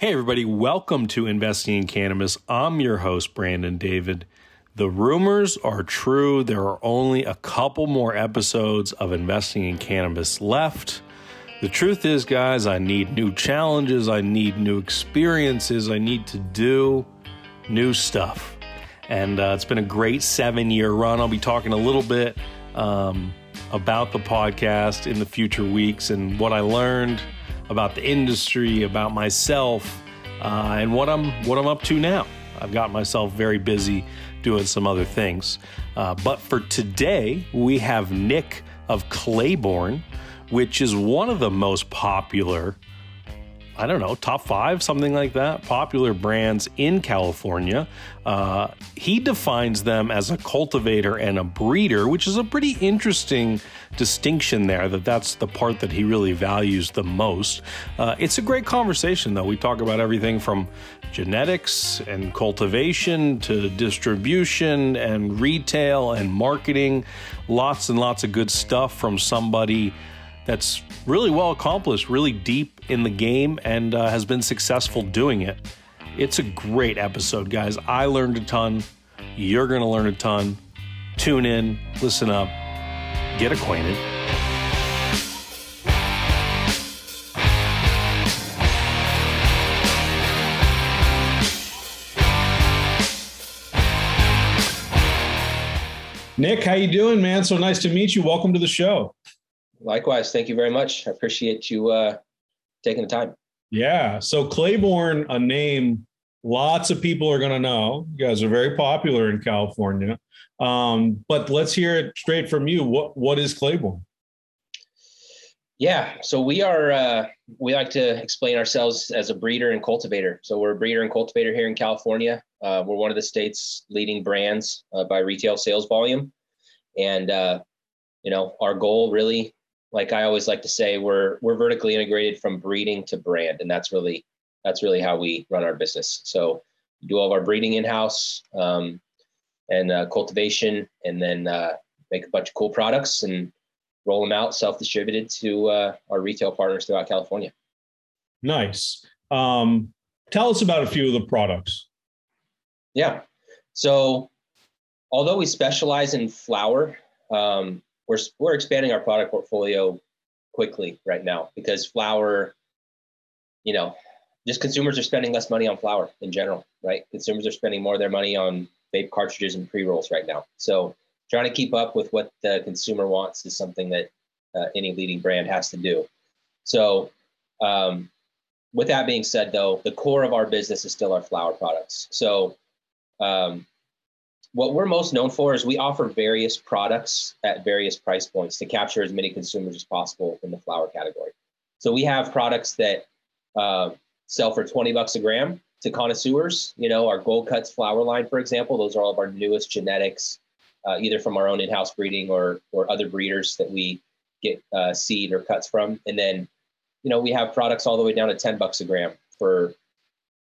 Hey, everybody, welcome to Investing in Cannabis. I'm your host, Brandon David. The rumors are true. There are only a couple more episodes of Investing in Cannabis left. The truth is, guys, I need new challenges. I need new experiences. I need to do new stuff. And uh, it's been a great seven year run. I'll be talking a little bit um, about the podcast in the future weeks and what I learned about the industry, about myself, uh, and what I'm what I'm up to now. I've got myself very busy doing some other things. Uh, but for today, we have Nick of Claybourne, which is one of the most popular I don't know, top five, something like that, popular brands in California. Uh, he defines them as a cultivator and a breeder, which is a pretty interesting distinction there, that that's the part that he really values the most. Uh, it's a great conversation, though. We talk about everything from genetics and cultivation to distribution and retail and marketing. Lots and lots of good stuff from somebody that's really well accomplished, really deep in the game, and uh, has been successful doing it. It's a great episode, guys. I learned a ton. You're going to learn a ton. Tune in, listen up, get acquainted. Nick, how you doing, man? So nice to meet you. Welcome to the show. Likewise, thank you very much. I appreciate you uh, taking the time. Yeah. So Claybourne, a name lots of people are going to know. You guys are very popular in California. Um, but let's hear it straight from you. What what is Claybourne? Yeah, so we are uh, we like to explain ourselves as a breeder and cultivator. So we're a breeder and cultivator here in California. Uh, we're one of the state's leading brands uh, by retail sales volume, and uh, you know our goal really like I always like to say, we're we're vertically integrated from breeding to brand, and that's really that's really how we run our business. So we do all of our breeding in house um, and uh, cultivation, and then uh, make a bunch of cool products and roll them out self distributed to uh, our retail partners throughout California. Nice. Um, tell us about a few of the products. Yeah. So although we specialize in flower, um, we're we're expanding our product portfolio quickly right now because flower, you know, just consumers are spending less money on flower in general, right? Consumers are spending more of their money on vape cartridges and pre rolls right now. So trying to keep up with what the consumer wants is something that uh, any leading brand has to do. So, um, with that being said, though, the core of our business is still our flower products. So, um, what we're most known for is we offer various products at various price points to capture as many consumers as possible in the flower category. So we have products that uh, sell for 20 bucks a gram to connoisseurs. You know, our Gold Cuts flower line, for example, those are all of our newest genetics, uh, either from our own in-house breeding or or other breeders that we get uh, seed or cuts from. And then, you know, we have products all the way down to 10 bucks a gram for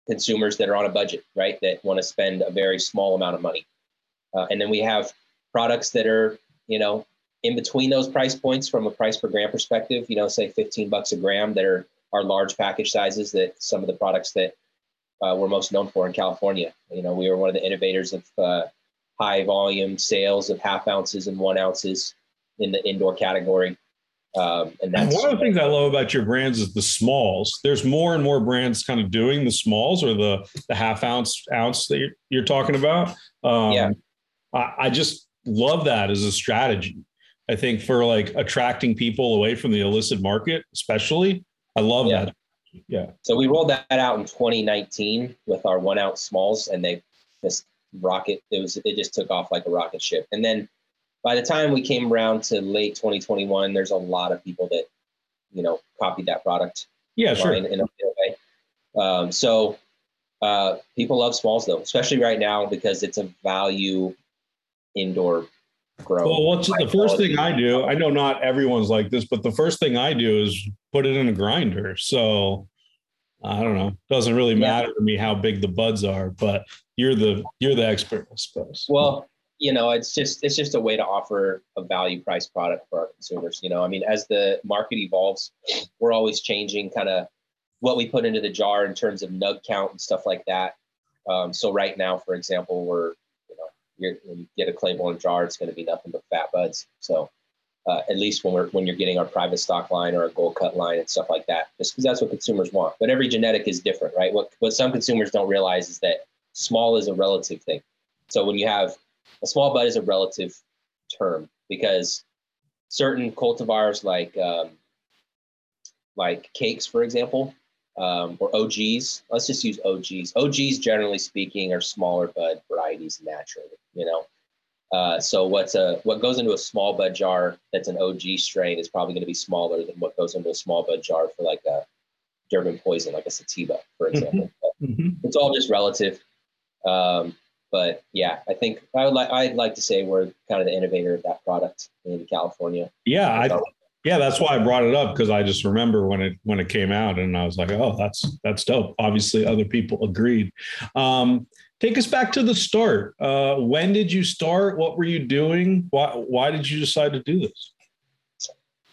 consumers that are on a budget, right? That want to spend a very small amount of money. Uh, and then we have products that are, you know, in between those price points from a price per gram perspective, you know, say 15 bucks a gram that are, are large package sizes that some of the products that uh, we're most known for in California. You know, we were one of the innovators of uh, high volume sales of half ounces and one ounces in the indoor category. Um, and that's one of the things I love about your brands is the smalls. There's more and more brands kind of doing the smalls or the the half ounce ounce that you're, you're talking about. Um, yeah. I, I just love that as a strategy. I think for like attracting people away from the illicit market, especially, I love yeah. that. Yeah. So we rolled that out in 2019 with our one ounce smalls, and they just rocket. It was it just took off like a rocket ship. And then by the time we came around to late 2021, there's a lot of people that you know copied that product. Yeah, sure. In, in a way. Um, so uh, people love smalls though, especially right now because it's a value indoor grow. Well, what's the first thing I do? I know not everyone's like this, but the first thing I do is put it in a grinder. So I don't know. Doesn't really matter yeah. to me how big the buds are, but you're the you're the expert, I suppose. Well, you know, it's just it's just a way to offer a value price product for our consumers. You know, I mean, as the market evolves, we're always changing kind of what we put into the jar in terms of nug count and stuff like that. Um, so right now, for example, we're you're, when you get a Claybourne jar, it's going to be nothing but fat buds. So uh, at least when we're when you're getting our private stock line or a gold cut line and stuff like that, just because that's what consumers want. But every genetic is different, right? What what some consumers don't realize is that small is a relative thing. So when you have a small bud is a relative term because certain cultivars like um, like cakes, for example, um, or OGs. Let's just use OGs. OGs, generally speaking, are smaller bud varieties naturally. You know, uh, so what's a what goes into a small bud jar that's an OG strain is probably going to be smaller than what goes into a small bud jar for like a Durban poison, like a sativa, for mm-hmm. example. Mm-hmm. It's all just relative. Um, but yeah, I think I would like I'd like to say we're kind of the innovator of that product in California. Yeah, I, yeah, that's why I brought it up because I just remember when it when it came out, and I was like, oh, that's that's dope. Obviously, other people agreed. Um, take us back to the start. Uh, when did you start? What were you doing? Why why did you decide to do this?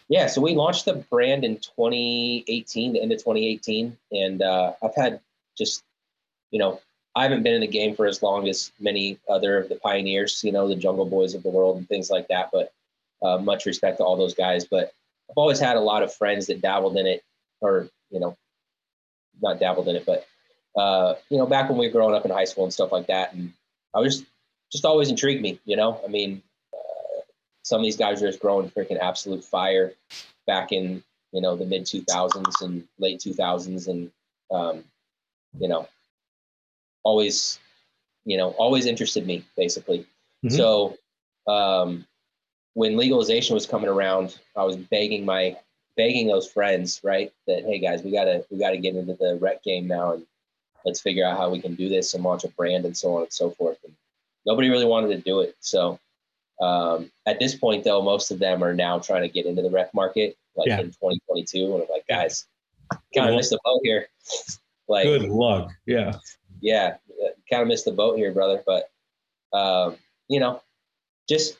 Yeah, so we launched the brand in 2018, the end of 2018, and uh, I've had just, you know, I haven't been in the game for as long as many other of the pioneers, you know, the Jungle Boys of the world and things like that. But uh, much respect to all those guys. But I've always had a lot of friends that dabbled in it, or you know, not dabbled in it, but uh, you know, back when we were growing up in high school and stuff like that, and I was just always intrigued me. You know, I mean, uh, some of these guys are just growing freaking absolute fire back in you know the mid 2000s and late 2000s, and um, you know, always, you know, always interested me basically. Mm-hmm. So um, when legalization was coming around, I was begging my begging those friends, right, that hey guys, we gotta we gotta get into the rec game now and let's figure out how we can do this and launch a brand and so on and so forth. And nobody really wanted to do it. So um, at this point, though, most of them are now trying to get into the rec market, like yeah. in 2022. And I'm like, guys, kind of missed the boat here. Like, good luck. Yeah yeah, kind of missed the boat here, brother. But um, you know, just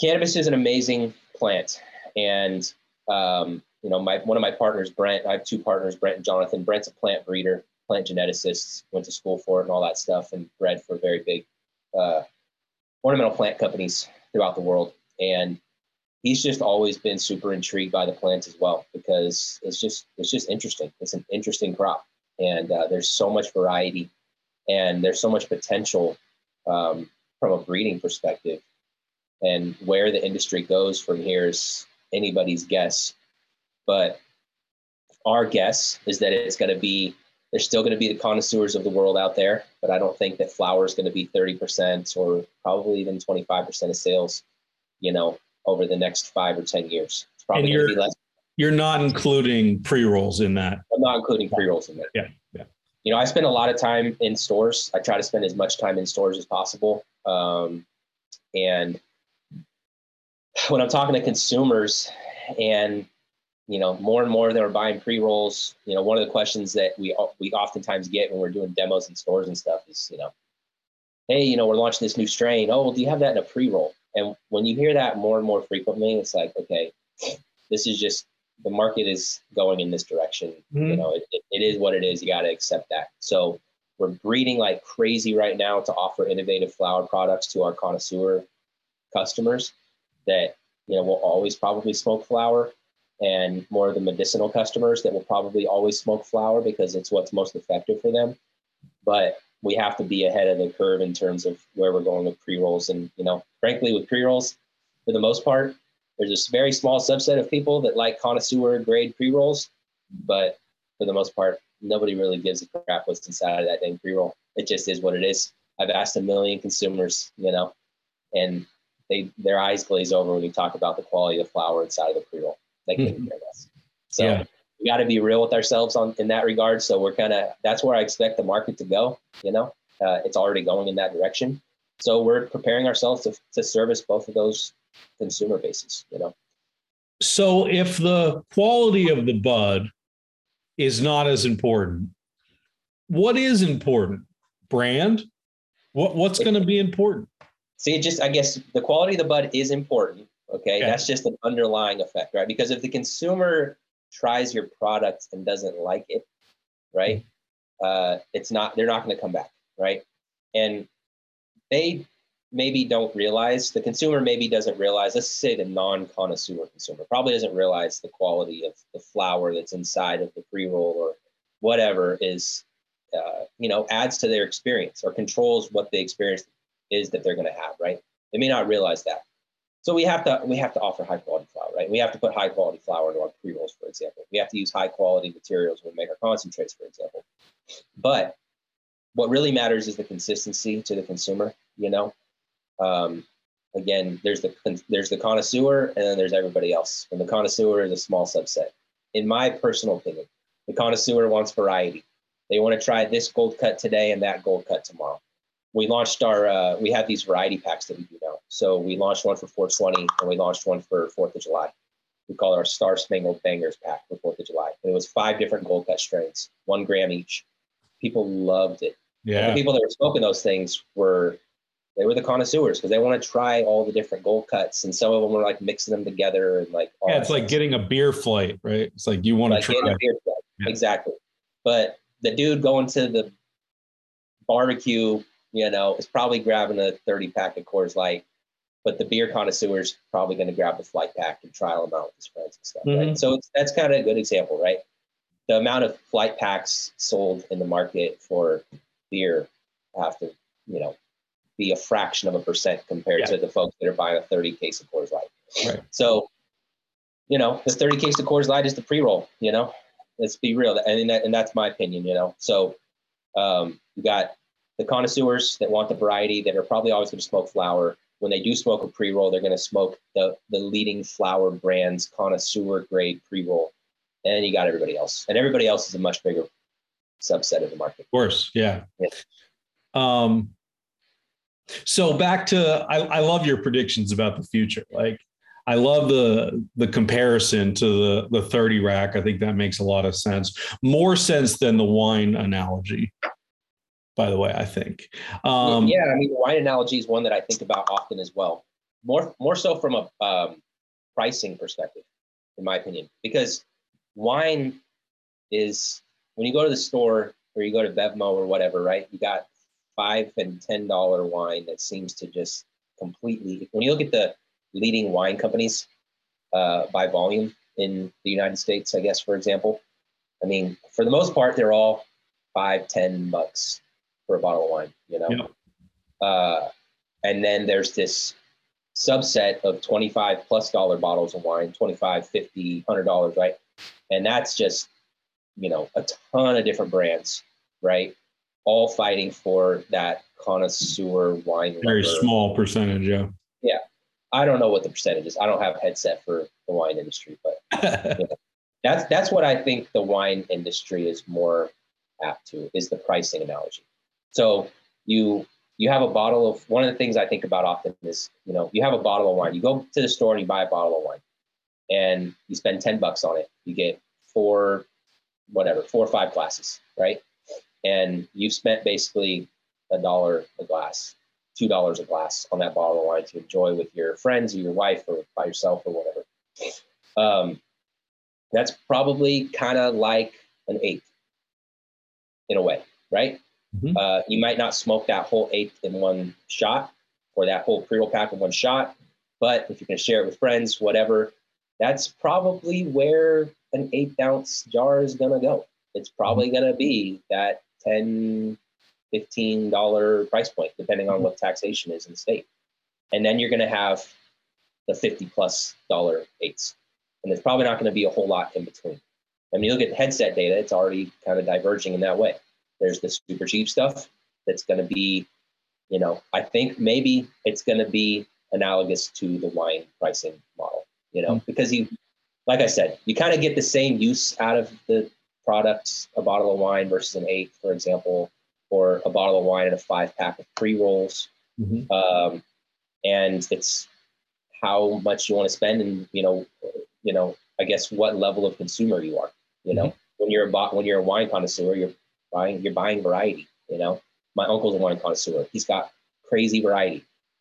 cannabis is an amazing plant, and um, you know, my one of my partners, Brent. I have two partners, Brent and Jonathan. Brent's a plant breeder, plant geneticist, went to school for it and all that stuff, and bred for very big uh, ornamental plant companies throughout the world. And he's just always been super intrigued by the plants as well because it's just it's just interesting. It's an interesting crop and uh, there's so much variety and there's so much potential um, from a breeding perspective and where the industry goes from here is anybody's guess but our guess is that it's going to be there's still going to be the connoisseurs of the world out there but i don't think that flower is going to be 30% or probably even 25% of sales you know over the next five or 10 years it's probably going to be less you're not including pre rolls in that. I'm not including pre rolls in that. Yeah, yeah. You know, I spend a lot of time in stores. I try to spend as much time in stores as possible. Um, and when I'm talking to consumers, and you know, more and more they're buying pre rolls. You know, one of the questions that we we oftentimes get when we're doing demos in stores and stuff is, you know, hey, you know, we're launching this new strain. Oh, well, do you have that in a pre roll? And when you hear that more and more frequently, it's like, okay, this is just the market is going in this direction. Mm-hmm. You know, it, it, it is what it is. You got to accept that. So we're breeding like crazy right now to offer innovative flower products to our connoisseur customers that you know will always probably smoke flower and more of the medicinal customers that will probably always smoke flower because it's what's most effective for them but we have to be ahead of the curve in terms of where we're going with pre-rolls and you know frankly with pre-rolls for the most part there's a very small subset of people that like connoisseur grade pre rolls, but for the most part, nobody really gives a crap what's inside of that dang pre roll. It just is what it is. I've asked a million consumers, you know, and they their eyes glaze over when you talk about the quality of the flower inside of the pre roll. They couldn't mm-hmm. care less. So yeah. we got to be real with ourselves on in that regard. So we're kind of that's where I expect the market to go. You know, uh, it's already going in that direction. So we're preparing ourselves to, to service both of those consumer bases. you know. So if the quality of the bud is not as important, what is important? Brand? What what's going to be important? See, just I guess the quality of the bud is important. Okay? okay, that's just an underlying effect, right? Because if the consumer tries your product and doesn't like it, right? Uh, it's not they're not going to come back, right? And they maybe don't realize the consumer maybe doesn't realize. Let's say the non-connoisseur consumer probably doesn't realize the quality of the flower that's inside of the pre-roll or whatever is, uh, you know, adds to their experience or controls what they experience is that they're going to have, right? They may not realize that. So we have to we have to offer high quality flour, right? We have to put high quality flour into our pre rolls, for example. We have to use high quality materials when we make our concentrates, for example. But what really matters is the consistency to the consumer. You know, um, again, there's the there's the connoisseur, and then there's everybody else. And the connoisseur is a small subset. In my personal opinion, the connoisseur wants variety. They want to try this gold cut today and that gold cut tomorrow we launched our uh, we have these variety packs that we do now. So we launched one for 420 and we launched one for Fourth of July. We call it our Star Spangled Bangers pack for Fourth of July. And it was five different gold cut strains, one gram each. People loved it. Yeah. the people that were smoking those things were they were the connoisseurs because they want to try all the different gold cuts, and some of them were like mixing them together and like. Yeah, it's like getting a beer flight, right? It's like you want like to try. A beer flight. Yeah. Exactly, but the dude going to the barbecue you know, is probably grabbing a 30 pack of Coors Light, but the beer connoisseurs probably going to grab the flight pack and trial them out with his friends and stuff. Mm-hmm. Right? So that's kind of a good example, right? The amount of flight packs sold in the market for beer have to, you know, be a fraction of a percent compared yeah. to the folks that are buying a 30 case of Coors Light. Right. So, you know, this 30 case of Coors Light is the pre-roll, you know, let's be real. And, that, and that's my opinion, you know? So, um, you got the connoisseurs that want the variety that are probably always going to smoke flower. When they do smoke a pre roll, they're going to smoke the, the leading flower brands connoisseur grade pre roll. And you got everybody else. And everybody else is a much bigger subset of the market. Of course. Yeah. yeah. Um, so back to I, I love your predictions about the future. Like I love the the comparison to the the 30 rack. I think that makes a lot of sense. More sense than the wine analogy by the way, I think. Um, yeah, I mean, the wine analogy is one that I think about often as well. More, more so from a um, pricing perspective, in my opinion, because wine is when you go to the store or you go to Bevmo or whatever, right? You got five and ten dollar wine that seems to just completely. When you look at the leading wine companies uh, by volume in the United States, I guess, for example, I mean, for the most part, they're all five, ten bucks for a bottle of wine, you know? Yeah. Uh, and then there's this subset of 25 plus dollar bottles of wine, 25, 50, 100 dollars, right? And that's just, you know, a ton of different brands, right? All fighting for that connoisseur wine. Very small percentage, yeah. Yeah. I don't know what the percentage is. I don't have a headset for the wine industry, but you know, that's that's what I think the wine industry is more apt to is the pricing analogy. So you you have a bottle of one of the things I think about often is you know you have a bottle of wine. You go to the store and you buy a bottle of wine, and you spend ten bucks on it. You get four, whatever, four or five glasses, right? And you've spent basically a dollar a glass, two dollars a glass on that bottle of wine to enjoy with your friends or your wife or by yourself or whatever. Um, that's probably kind of like an eighth in a way, right? Mm-hmm. Uh, you might not smoke that whole eighth in one shot or that whole pre roll pack in one shot, but if you can share it with friends, whatever, that's probably where an eighth ounce jar is going to go. It's probably mm-hmm. going to be that 10 $15 price point, depending on mm-hmm. what taxation is in the state. And then you're going to have the 50 plus dollar eights. And there's probably not going to be a whole lot in between. I mean, you look at the headset data, it's already kind of diverging in that way. There's the super cheap stuff that's going to be, you know, I think maybe it's going to be analogous to the wine pricing model, you know, mm-hmm. because you, like I said, you kind of get the same use out of the products, a bottle of wine versus an eight, for example, or a bottle of wine and a five pack of pre rolls. Mm-hmm. Um, and it's how much you want to spend and, you know, you know, I guess what level of consumer you are, you know, mm-hmm. when you're a when you're a wine connoisseur, you're buying you're buying variety. You know, my uncle's a wine connoisseur. He's got crazy variety.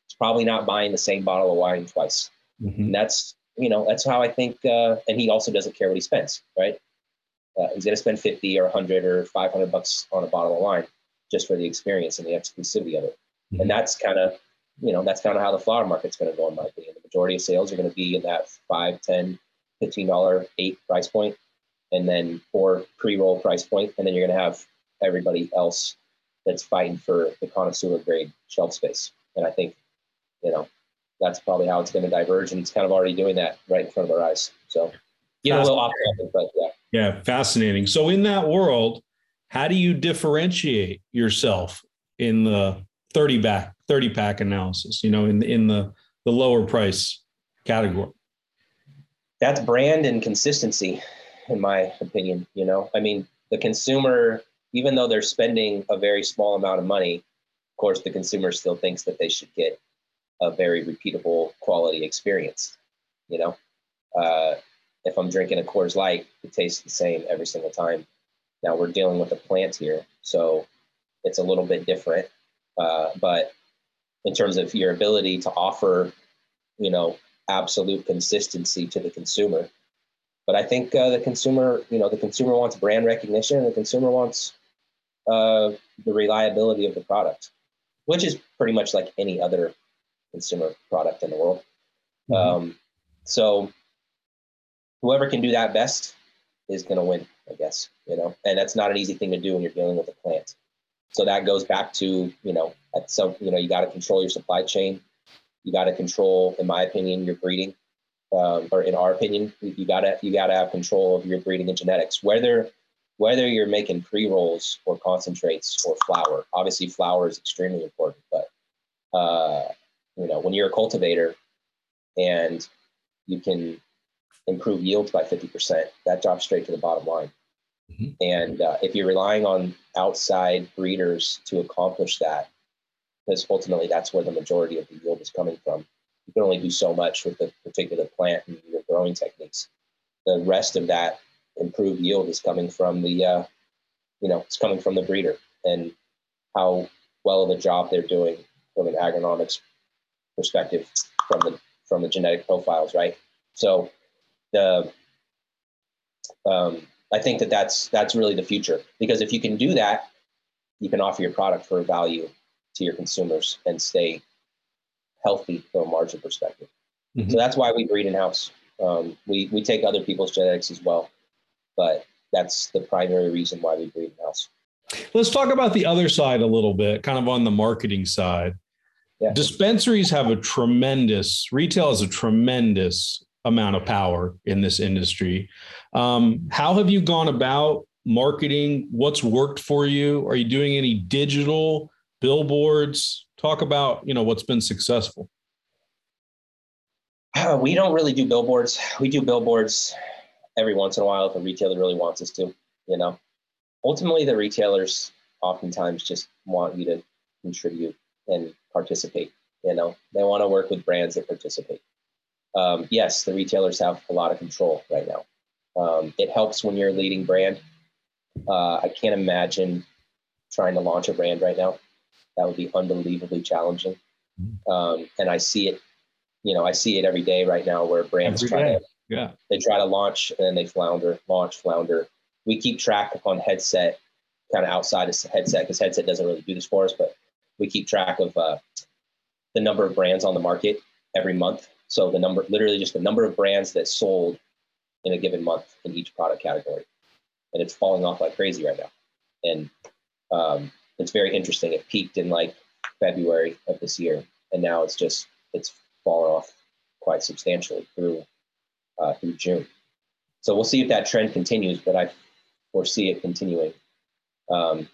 He's probably not buying the same bottle of wine twice. Mm-hmm. And that's you know, that's how I think. Uh, and he also doesn't care what he spends, right? Uh, he's going to spend 50 or 100 or 500 bucks on a bottle of wine just for the experience and the exclusivity of it. Mm-hmm. And that's kind of, you know, that's kind of how the flower market's going to go, in my opinion. The majority of sales are going to be in that 5, 10, $15, 8 price point, and then or pre-roll price point, and then you're going to have everybody else that's fighting for the connoisseur grade shelf space. And I think, you know, that's probably how it's going to diverge, and it's kind of already doing that right in front of our eyes. So, you know, a little off topic, but yeah. Yeah, fascinating. So, in that world, how do you differentiate yourself in the 30 back 30 pack analysis? You know, in in the the lower price category. That's brand and consistency, in my opinion. You know, I mean, the consumer, even though they're spending a very small amount of money, of course, the consumer still thinks that they should get a very repeatable quality experience. You know, uh, if I'm drinking a Coors Light, it tastes the same every single time. Now we're dealing with a plant here, so it's a little bit different. Uh, but in terms of your ability to offer, you know, absolute consistency to the consumer, but I think uh, the consumer, you know, the consumer wants brand recognition, and the consumer wants uh, the reliability of the product, which is pretty much like any other consumer product in the world. Mm-hmm. Um, so whoever can do that best is going to win, I guess, you know, and that's not an easy thing to do when you're dealing with a plant. So that goes back to, you know, at some, you know, you got to control your supply chain. You got to control, in my opinion, your breeding, um, or in our opinion, you got to, you got to have control of your breeding and genetics, whether, whether you're making pre-rolls or concentrates or flower. Obviously flower is extremely important, but, uh, you know, when you're a cultivator and you can improve yields by 50%, that drops straight to the bottom line. Mm-hmm. And uh, if you're relying on outside breeders to accomplish that, because ultimately that's where the majority of the yield is coming from, you can only do so much with the particular plant and your growing techniques. The rest of that improved yield is coming from the, uh, you know, it's coming from the breeder and how well of a job they're doing from an agronomics perspective from the from the genetic profiles, right? So the um, I think that that's that's really the future because if you can do that, you can offer your product for value to your consumers and stay healthy from a margin perspective. Mm-hmm. So that's why we breed in house. Um, we we take other people's genetics as well, but that's the primary reason why we breed in house. Let's talk about the other side a little bit, kind of on the marketing side. Yeah. Dispensaries have a tremendous, retail has a tremendous amount of power in this industry. Um, how have you gone about marketing? What's worked for you? Are you doing any digital billboards? Talk about, you know, what's been successful. Uh, we don't really do billboards. We do billboards every once in a while if a retailer really wants us to, you know. Ultimately, the retailers oftentimes just want you to contribute and participate. You know, they want to work with brands that participate. Um, yes, the retailers have a lot of control right now. Um, it helps when you're a leading brand. Uh, I can't imagine trying to launch a brand right now. That would be unbelievably challenging. Mm-hmm. Um, and I see it, you know, I see it every day right now where brands every try day. to, yeah, they try to launch and then they flounder, launch, flounder. We keep track on headset, kind of outside of headset because headset doesn't really do this for us, but we keep track of uh, the number of brands on the market every month. So the number, literally just the number of brands that sold in a given month in each product category, and it's falling off like crazy right now. And um, it's very interesting. It peaked in like February of this year, and now it's just it's fallen off quite substantially through uh, through June. So we'll see if that trend continues, but I foresee it continuing. Um,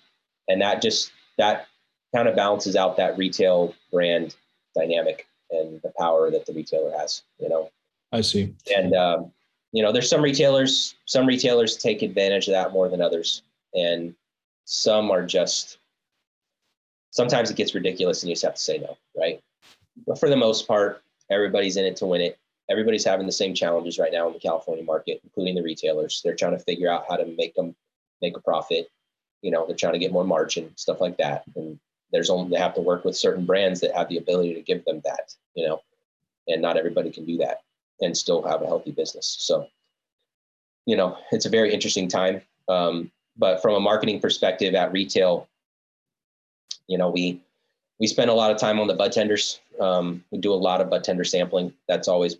and that just that kind of balances out that retail brand dynamic and the power that the retailer has, you know. I see. And um, you know, there's some retailers, some retailers take advantage of that more than others. And some are just sometimes it gets ridiculous and you just have to say no, right? But for the most part, everybody's in it to win it. Everybody's having the same challenges right now in the California market, including the retailers. They're trying to figure out how to make them make a profit. You know, they're trying to get more margin, stuff like that. And there's only they have to work with certain brands that have the ability to give them that, you know, and not everybody can do that. and still have a healthy business. So, you know, it's a very interesting time. Um, but from a marketing perspective at retail, you know, we we spend a lot of time on the bud tenders. Um, we do a lot of bud tender sampling. That's always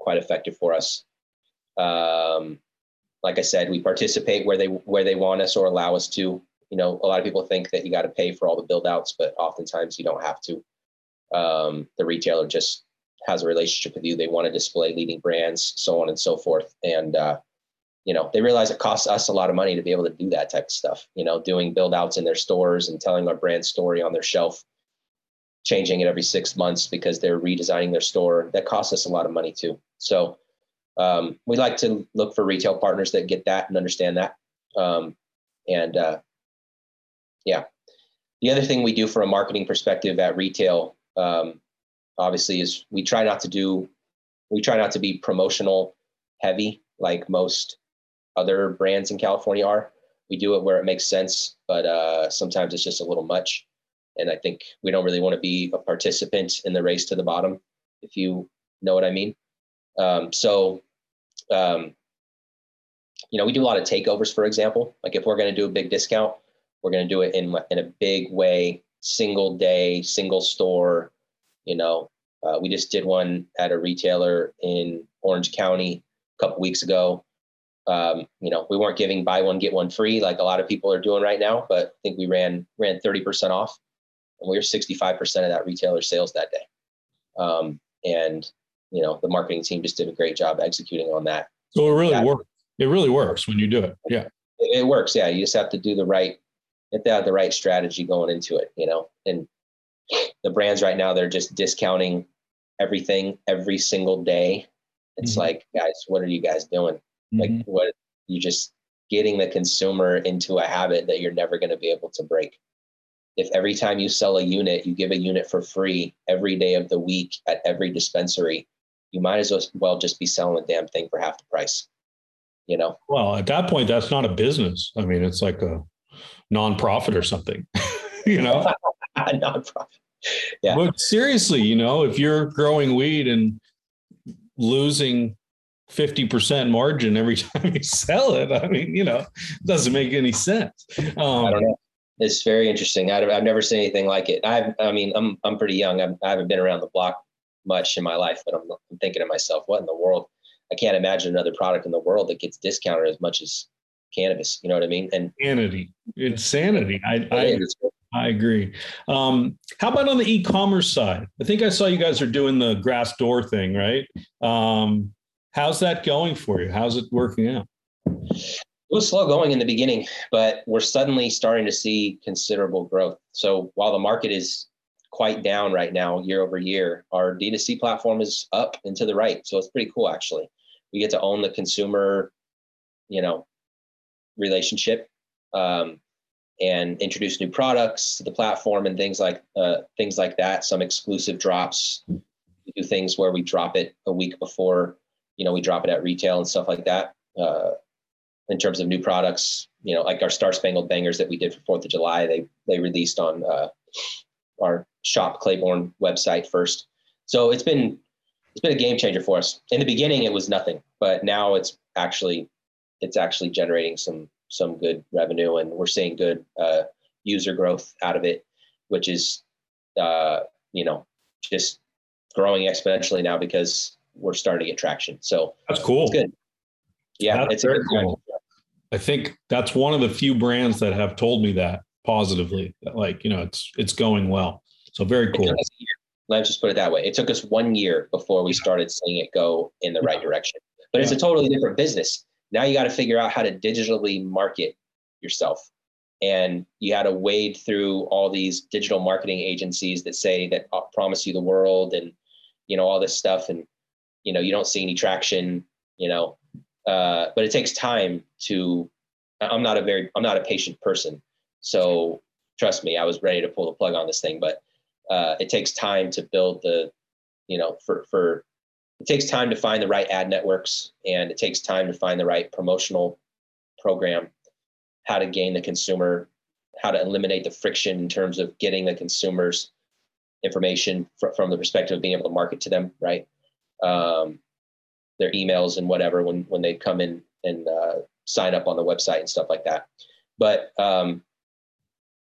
quite effective for us. Um, like I said, we participate where they where they want us or allow us to. You know, a lot of people think that you got to pay for all the build outs, but oftentimes you don't have to. Um, the retailer just has a relationship with you. They want to display leading brands, so on and so forth. And uh, you know, they realize it costs us a lot of money to be able to do that type of stuff. You know, doing build outs in their stores and telling our brand story on their shelf, changing it every six months because they're redesigning their store. That costs us a lot of money too. So um, we like to look for retail partners that get that and understand that. Um, and uh, yeah, the other thing we do from a marketing perspective at retail, um, obviously, is we try not to do, we try not to be promotional heavy like most other brands in California are. We do it where it makes sense, but uh, sometimes it's just a little much. And I think we don't really want to be a participant in the race to the bottom, if you know what I mean. Um, so, um, you know, we do a lot of takeovers, for example. Like if we're going to do a big discount, we're going to do it in in a big way, single day, single store. You know, uh, we just did one at a retailer in Orange County a couple weeks ago. Um, you know, we weren't giving buy one get one free like a lot of people are doing right now, but I think we ran ran 30% off, and we were 65% of that retailer sales that day. Um, and you know, the marketing team just did a great job executing on that. So it really that, works. It really works when you do it. Yeah, it, it works. Yeah, you just have to do the right, you have to have the right strategy going into it. You know, and the brands right now they're just discounting everything every single day. It's mm-hmm. like, guys, what are you guys doing? Mm-hmm. Like, what you just getting the consumer into a habit that you're never going to be able to break. If every time you sell a unit, you give a unit for free every day of the week at every dispensary, you might as well just be selling the damn thing for half the price. You know? Well, at that point, that's not a business. I mean, it's like a nonprofit or something, you know? A nonprofit. Yeah. But seriously, you know, if you're growing weed and losing 50% margin every time you sell it. I mean, you know, it doesn't make any sense. Um, I don't know. It's very interesting. I've, I've never seen anything like it. I've, I mean, I'm, I'm pretty young. I'm, I have not been around the block much in my life, but I'm, I'm thinking to myself, what in the world? I can't imagine another product in the world that gets discounted as much as cannabis. You know what I mean? And insanity, insanity. I, I, I agree. Um, how about on the e-commerce side? I think I saw you guys are doing the Grassdoor thing, right? Um, How's that going for you? How's it working out? It was slow going in the beginning, but we're suddenly starting to see considerable growth. So while the market is quite down right now, year over year, our D2C platform is up and to the right. So it's pretty cool, actually. We get to own the consumer, you know, relationship um, and introduce new products to the platform and things like uh, things like that. Some exclusive drops. We do things where we drop it a week before you know, we drop it at retail and stuff like that. Uh, in terms of new products, you know, like our Star Spangled Bangers that we did for Fourth of July, they they released on uh, our Shop Claybourne website first. So it's been it's been a game changer for us. In the beginning, it was nothing, but now it's actually it's actually generating some some good revenue, and we're seeing good uh, user growth out of it, which is uh, you know just growing exponentially now because we're starting to get traction. So that's cool. It's good. Yeah, that's it's very cool. I think that's one of the few brands that have told me that positively. That like you know, it's it's going well. So very cool. Let's just put it that way. It took us one year before we started seeing it go in the right direction. But yeah. it's a totally different business. Now you got to figure out how to digitally market yourself. And you had to wade through all these digital marketing agencies that say that uh, promise you the world and you know all this stuff and you know you don't see any traction you know uh, but it takes time to i'm not a very i'm not a patient person. So trust me i was ready to pull the plug on this thing but uh, it takes time to build the you know for for it takes time to find the right ad networks and it takes time to find the right promotional program how to gain the consumer how to eliminate the friction in terms of getting the consumers information fr- from the perspective of being able to market to them right? Um, their emails and whatever when when they come in and uh, sign up on the website and stuff like that. But um,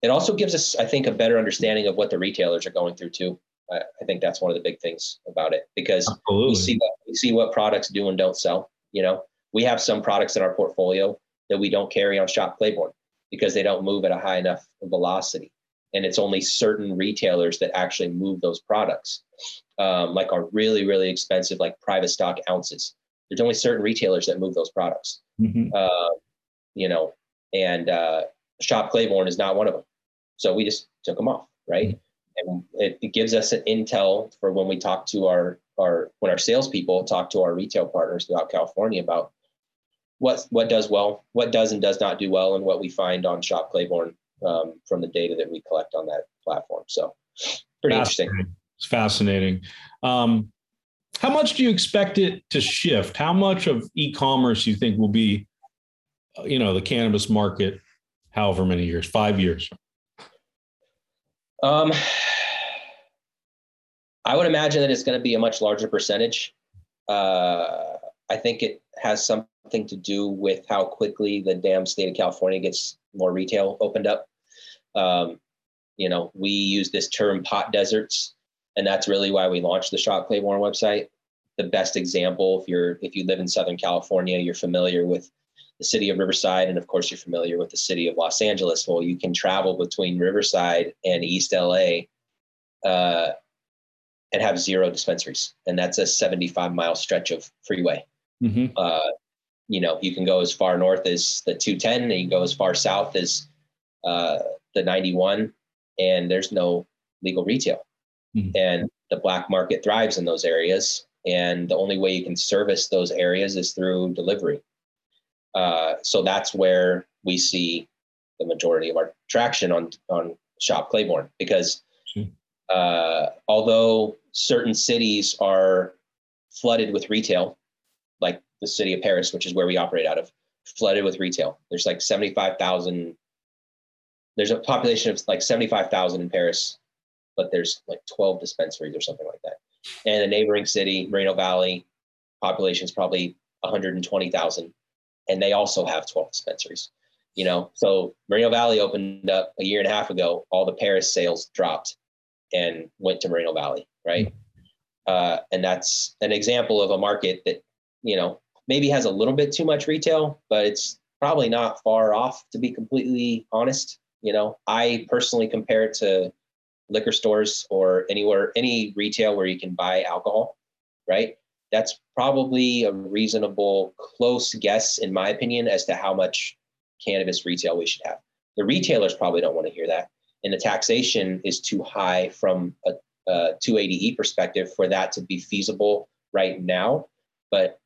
it also gives us, I think, a better understanding of what the retailers are going through too. I, I think that's one of the big things about it because Absolutely. we see what, we see what products do and don't sell. You know, we have some products in our portfolio that we don't carry on Shop Claybourne because they don't move at a high enough velocity, and it's only certain retailers that actually move those products, um, like our really really expensive like private stock ounces. There's only certain retailers that move those products. Mm-hmm. Uh, you know, and uh, Shop Claybourne is not one of them. So we just took them off, right? Mm-hmm and it, it, gives us an intel for when we talk to our our when our salespeople talk to our retail partners throughout California about what what does well, what does and does not do well, and what we find on Shop Claybourne um, from the data that we collect on that platform. So pretty interesting. It's fascinating. Um, how much do you expect it to shift? How much of e-commerce you think will be, you know, the cannabis market, however many years, five years? Um, I would imagine that it's going to be a much larger percentage. Uh, I think it has something to do with how quickly the damn state of California gets more retail opened up. Um, you know, we use this term pot deserts, and that's really why we launched the Shop Claybourne website. The best example, if you're if you live in Southern California, you're familiar with the city of Riverside, and of course, you're familiar with the city of Los Angeles. Well, you can travel between Riverside and East LA uh, and have zero dispensaries, and that's a 75 mile stretch of freeway. Mm-hmm. Uh, you know, you can go as far north as the 210, and you can go as far south as uh, the 91, and there's no legal retail. Mm-hmm. And the black market thrives in those areas. And the only way you can service those areas is through delivery. Uh, so that's where we see the majority of our traction on on Shop Claybourne because uh, although certain cities are flooded with retail, like the city of Perris, which is where we operate out of, flooded with retail. There's like 75,000. There's a population of like 75,000 in Perris, but there's like 12 dispensaries or something like that. And the neighboring city, Moreno Valley, population is probably 120,000 and they also have 12 dispensaries. You know, so Moreno Valley opened up a year and a half ago. All the Perris sales dropped and went to Moreno Valley, right? Uh, and that's an example of a market that you know maybe has a little bit too much retail, but it's probably not far off to be completely honest. You know, I personally compare it to liquor stores or anywhere any retail where you can buy alcohol, right? that's probably a reasonable close guess, in my opinion, as to how much cannabis retail we should have. The retailers probably don't want to hear that. And the taxation is too high from a, a 280E perspective for that to be feasible right now. But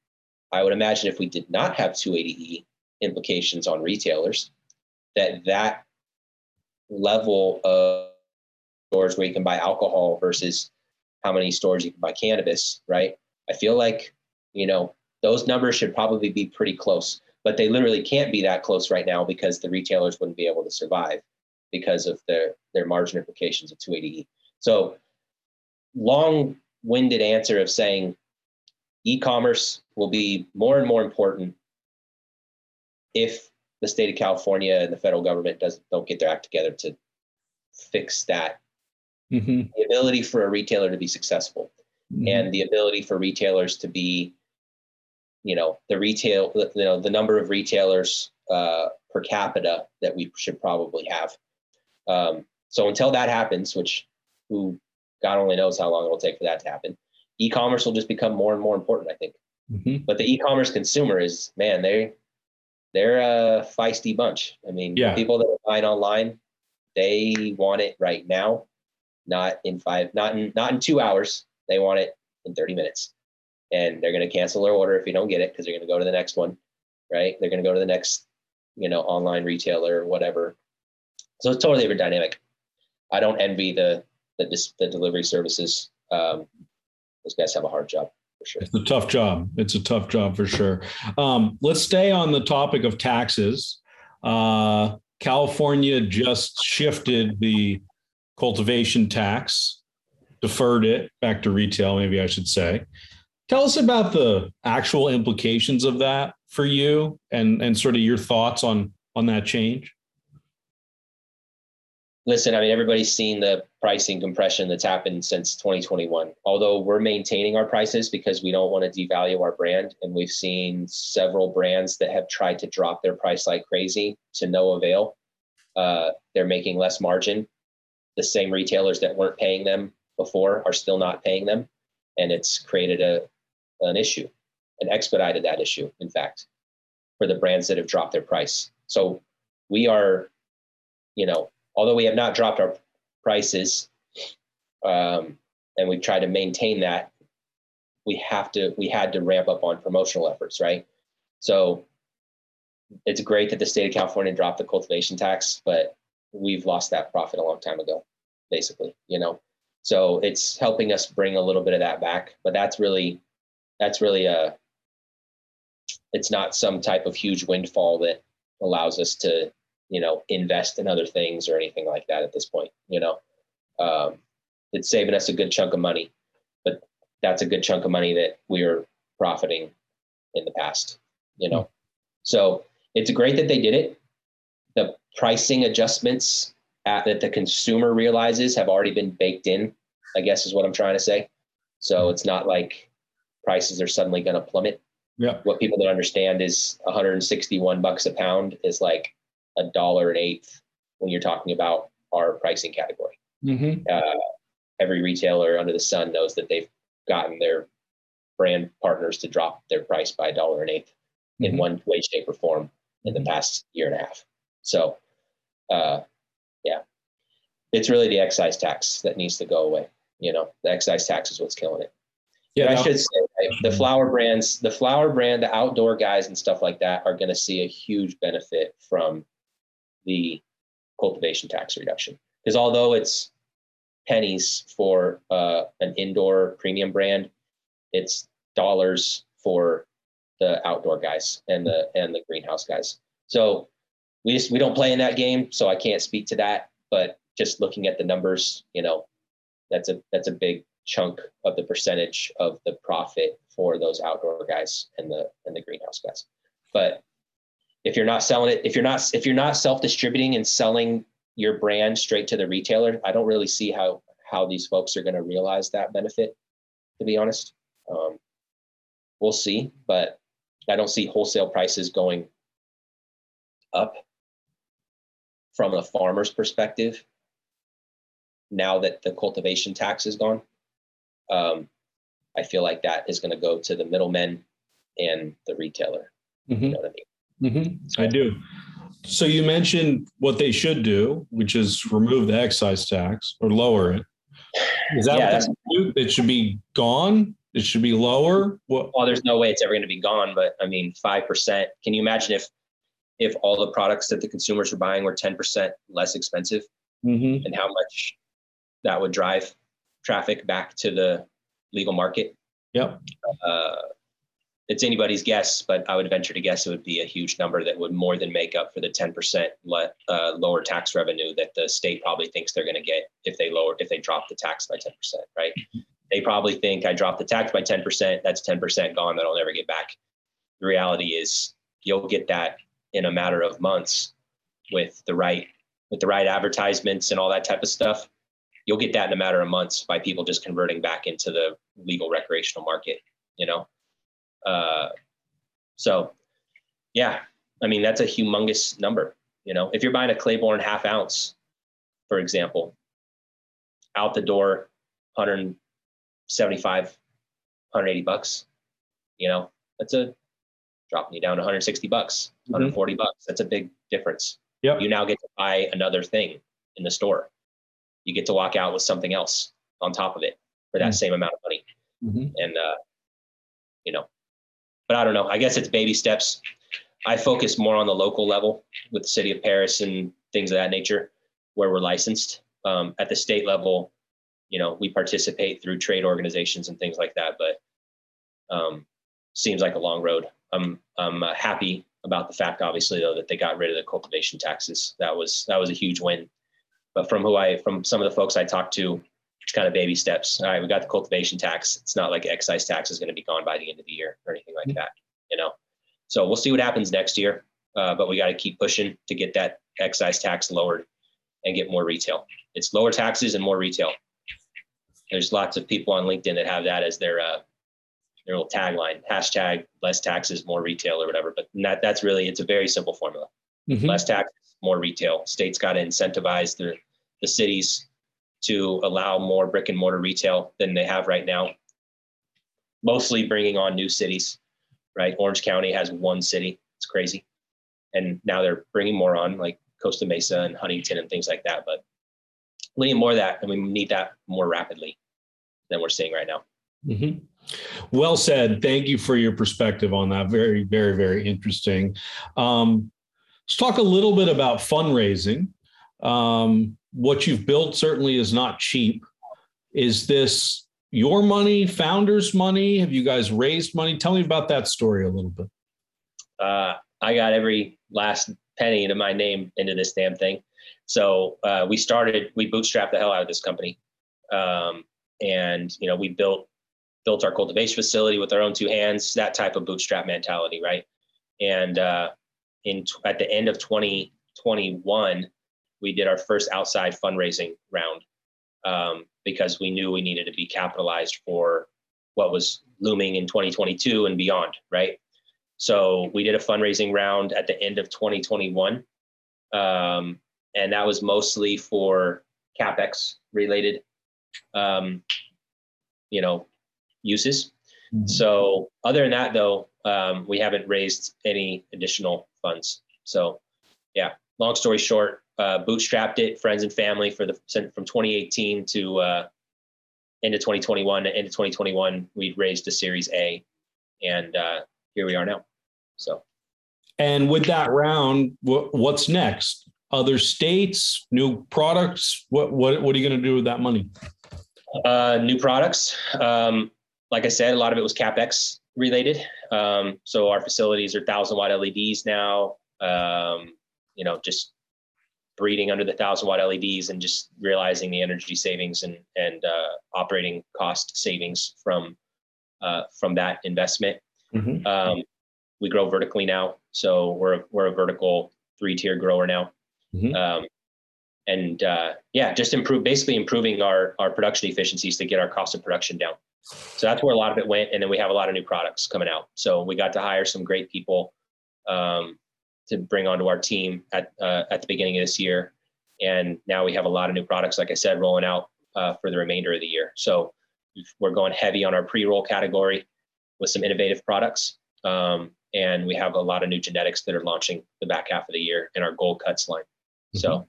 I would imagine if we did not have 280E implications on retailers, that that level of stores where you can buy alcohol versus how many stores you can buy cannabis, right? I feel like, you know, those numbers should probably be pretty close, but they literally can't be that close right now because the retailers wouldn't be able to survive because of their their margin implications of 280E. So long-winded answer of saying e-commerce will be more and more important if the state of California and the federal government doesn't don't get their act together to fix that. Mm-hmm. The ability for a retailer to be successful mm-hmm. and the ability for retailers to be, you know, the retail, you know, the number of retailers uh, per capita that we should probably have. Um, so until that happens, which who God only knows how long it will take for that to happen, e-commerce will just become more and more important, I think. Mm-hmm. But the e-commerce consumer is, man, they they're a feisty bunch. I mean, yeah. people that are buying online, they want it right now, not in five, not in not in two hours, they want it in 30 minutes. And they're going to cancel their order if you don't get it because they're going to go to the next one, right? They're going to go to the next, you know, online retailer or whatever. So it's totally different dynamic. I don't envy the the, the delivery services. Um, those guys have a hard job for sure. It's a tough job. It's a tough job for sure. Um, let's stay on the topic of taxes. Uh, California just shifted the cultivation tax deferred it back to retail, maybe I should say. Tell us about the actual implications of that for you and, and sort of your thoughts on, on that change. Listen, I mean, everybody's seen the pricing compression that's happened since 2021. Although we're maintaining our prices because we don't want to devalue our brand. And we've seen several brands that have tried to drop their price like crazy to no avail. Uh, they're making less margin. The same retailers that weren't paying them before are still not paying them. And it's created a, an issue and expedited that issue, in fact, for the brands that have dropped their price. So we are, you know, although we have not dropped our prices um, and we've tried to maintain that, we have to, we had to ramp up on promotional efforts, right? So it's great that the state of California dropped the cultivation tax, but we've lost that profit a long time ago, basically, you know. So it's helping us bring a little bit of that back, but that's really that's really a it's not some type of huge windfall that allows us to you know invest in other things or anything like that at this point you know? Um, it's saving us a good chunk of money but that's a good chunk of money that we are profiting in the past you know? So it's great that they did it pricing adjustments at, that the consumer realizes have already been baked in i guess is what i'm trying to say so it's not like prices are suddenly going to plummet. Yeah. What people don't understand is 161 bucks a pound is like a dollar an eighth when you're talking about our pricing category. Mm-hmm. Uh, every retailer under the sun knows that they've gotten their brand partners to drop their price by a dollar an 8th mm-hmm. in one way, shape, or form in the past year and a half. So, uh, yeah, it's really the excise tax that needs to go away. You know, the excise tax is what's killing it. Yeah, I should say right, the flower brands, the flower brand, the outdoor guys and stuff like that are going to see a huge benefit from the cultivation tax reduction. Because although it's pennies for uh, an indoor premium brand, it's dollars for the outdoor guys and the and the greenhouse guys. So we just we don't play in that game, so I can't speak to that. But just looking at the numbers, you know, that's a that's a big chunk of the percentage of the profit for those outdoor guys and the and the greenhouse guys. But if you're not selling it, if you're not if you're not self-distributing and selling your brand straight to the retailer, I don't really see how how these folks are going to realize that benefit. To be honest, um, we'll see, but I don't see wholesale prices going up from a farmer's perspective now that the cultivation tax is gone um, I feel like that is going to go to the middlemen and the retailer. Mm-hmm. You know what I mean? Mm-hmm. I do. So you mentioned what they should do, which is remove the excise tax or lower it. Is that yeah, what it should be gone? It should be lower. What? Well, there's no way it's ever going to be gone. But I mean, five percent. Can you imagine if if all the products that the consumers are buying were ten percent less expensive, mm-hmm. and how much that would drive traffic back to the legal market. Yep. Uh, it's anybody's guess, but I would venture to guess it would be a huge number that would more than make up for the 10% le- uh, lower tax revenue that the state probably thinks they're going to get if they lower if they drop the tax by 10%. Right? They probably think I dropped the tax by 10%. That's 10% gone that I'll never get back. The reality is you'll get that in a matter of months with the right with the right advertisements and all that type of stuff you'll get that in a matter of months by people just converting back into the legal recreational market, you know? Uh, so yeah, I mean, that's a humongous number, you know, if you're buying a Claybourne half ounce, for example, out the door, 175, 180 bucks, you know, that's a dropping you down 160 bucks, 140 mm-hmm. bucks. That's a big difference. Yep. You now get to buy another thing in the store you get to walk out with something else on top of it for that mm-hmm. same amount of money. Mm-hmm. And, uh, you know, but I don't know. I guess it's baby steps. I focus more on the local level with the city of Perris and things of that nature where we're licensed. Um, at the state level, you know, we participate through trade organizations and things like that, but um, seems like a long road. I'm, I'm uh, happy about the fact, obviously, though, that they got rid of the cultivation taxes. That was that was a huge win but from who I, from some of the folks I talked to, It's kind of baby steps. All right, we got the cultivation tax. It's not like excise tax is going to be gone by the end of the year or anything like mm-hmm. that, you know. So we'll see what happens next year, uh, but we got to keep pushing to get that excise tax lowered and get more retail. It's lower taxes and more retail. There's lots of people on LinkedIn that have that as their uh, their little tagline: hashtag less taxes, more retail, or whatever. But that, that's really it's a very simple formula: mm-hmm. less taxes, more retail. States got to incentivize the the cities to allow more brick and mortar retail than they have right now. Mostly bringing on new cities, right? Orange County has one city. It's crazy, and now they're bringing more on, like Costa Mesa and Huntington and things like that. But we need more of that, and we need that more rapidly than we're seeing right now. Mm-hmm. Well said. Thank you for your perspective on that. Very, very, very interesting. Um, let's talk a little bit about fundraising. Um, what you've built certainly is not cheap. Is this your money, founders' money? Have you guys raised money? Tell me about that story a little bit. Uh, I got every last penny to my name into this damn thing. So uh, we started, we bootstrapped the hell out of this company, um, and you know we built built our cultivation facility with our own two hands. That type of bootstrap mentality, right? And uh, in at the end of 2021, we did our first outside fundraising round um, because we knew we needed to be capitalized for what was looming in 2022 and beyond, right? So we did a fundraising round at the end of 2021. Um, and that was mostly for capex related, um, you know, uses. Mm-hmm. So other than that, though, um, we haven't raised any additional funds. So, yeah. Long story short, uh, bootstrapped it, friends and family for the from 2018 to uh, into 2021. Into 2021, we raised a Series A, and uh, here we are now. So, and with that round, what's next? other states, new products? What what what are you going to do with that money? Uh, new products. Um, like I said, a lot of it was capex related. Um, so our facilities are thousand watt LEDs now. Um, you know, just breeding under the thousand watt LEDs and just realizing the energy savings and and uh, operating cost savings from uh, from that investment. Mm-hmm. Um, we grow vertically now, so we're we're a vertical three tier grower now. Mm-hmm. Um, and uh, yeah, just improve, basically improving our our production efficiencies to get our cost of production down. So that's where a lot of it went, and then we have a lot of new products coming out. So we got to hire some great people um, to bring onto our team at uh, at the beginning of this year, and now we have a lot of new products, like I said, rolling out uh, for the remainder of the year. So we're going heavy on our pre-roll category with some innovative products. Um, and we have a lot of new genetics that are launching the back half of the year in our gold cuts line. Mm-hmm. So,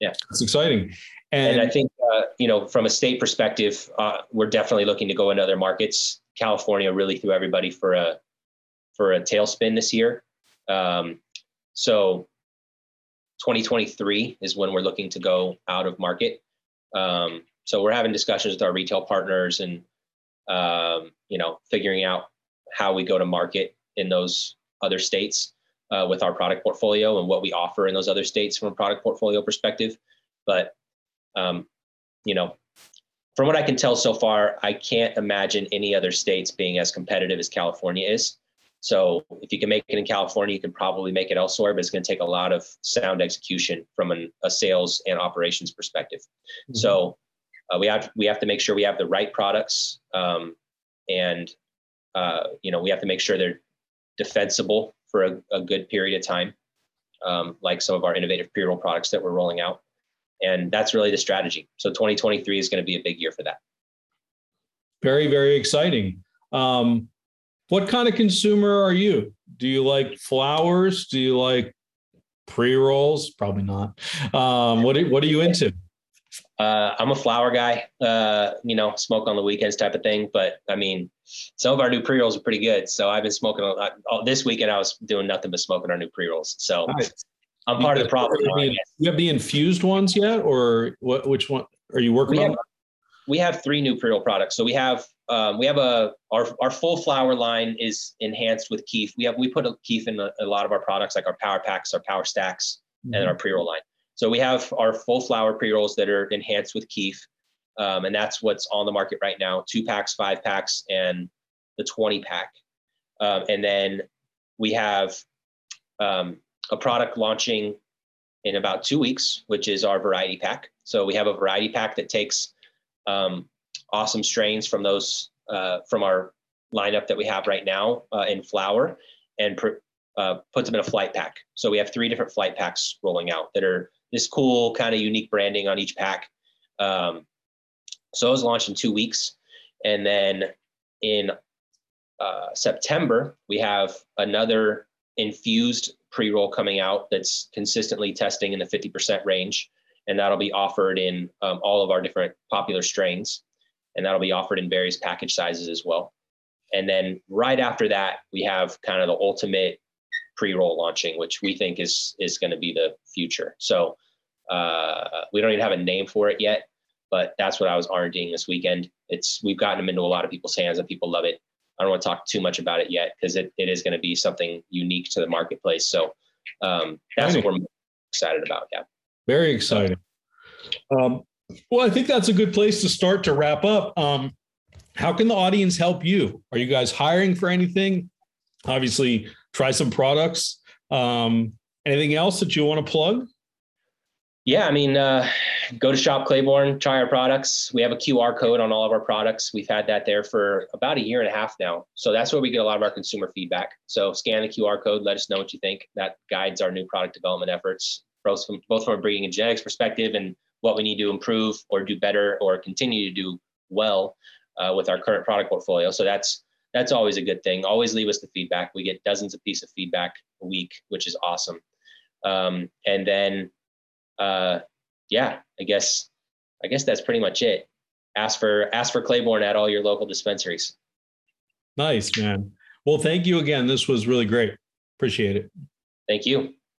yeah, it's exciting. And, and I think, uh, you know, from a state perspective, uh, we're definitely looking to go into other markets. California really threw everybody for a for a tailspin this year. Um, so, 2023 is when we're looking to go out of market. Um, so we're having discussions with our retail partners and um, you know figuring out how we go to market in those other states uh, with our product portfolio and what we offer in those other states from a product portfolio perspective. But, um, you know, from what I can tell so far, I can't imagine any other states being as competitive as California is. So if you can make it in California, you can probably make it elsewhere, but it's going to take a lot of sound execution from an, a sales and operations perspective. Mm-hmm. So uh, we have we have to make sure we have the right products, um, and uh, you know we have to make sure they're defensible for a, a good period of time, um, like some of our innovative pre-roll products that we're rolling out. And that's really the strategy. So 2023 is going to be a big year for that. Very, very exciting. Um, what kind of consumer are you? Do you like flowers? Do you like pre rolls? Probably not. Um, what what are you into? Uh, I'm a flower guy, uh, you know, smoke on the weekends type of thing. But I mean, some of our new pre rolls are pretty good. So I've been smoking a lot. This weekend, I was doing nothing but smoking our new pre rolls. So nice. I'm part of the problem. You have the infused ones yet, or what? Which one are you working we on? Have, we have three new pre roll products. So we have um, we have a our our full flower line is enhanced with kief. We have we put a kief in a, a lot of our products, like our power packs, our power stacks, mm-hmm. and our pre roll line. So we have our full flower pre rolls that are enhanced with kief, Um, and that's what's on the market right now two packs, five packs, and the 20 pack. Um, and then we have um, a product launching in about two weeks, which is our variety pack. So we have a variety pack that takes um, awesome strains from those uh, from our lineup that we have right now uh, in flower and pr- uh, puts them in a flight pack. So we have three different flight packs rolling out that are this cool kind of unique branding on each pack. Um, so it was launched in two weeks, and then in uh, September we have another infused pre-roll coming out that's consistently testing in the 50% range and that'll be offered in um, all of our different popular strains and that'll be offered in various package sizes as well and then right after that we have kind of the ultimate pre-roll launching which we think is is going to be the future so uh, we don't even have a name for it yet but that's what i was r&ding this weekend it's we've gotten them into a lot of people's hands and people love it I don't want to talk too much about it yet because it, it is going to be something unique to the marketplace. So um, that's what we're excited about. Yeah. Very exciting. Um, well, I think that's a good place to start to wrap up. Um, how can the audience help you? Are you guys hiring for anything? Obviously, try some products. Um, anything else that you want to plug? Yeah, I mean, uh, go to Shop Claybourne, try our products. We have a QR code on all of our products. We've had that there for about a year and a half now. So that's where we get a lot of our consumer feedback. So scan the QR code, let us know what you think. That guides our new product development efforts, both from, both from a breeding and genetics perspective and what we need to improve or do better or continue to do well uh, with our current product portfolio. So that's that's always a good thing. Always leave us the feedback. We get dozens of pieces of feedback a week, which is awesome. Um, and then uh, yeah, I guess I guess that's pretty much it. Ask for ask for Claybourne at all your local dispensaries. Nice, man. Well, thank you again. This was really great. Appreciate it. Thank you.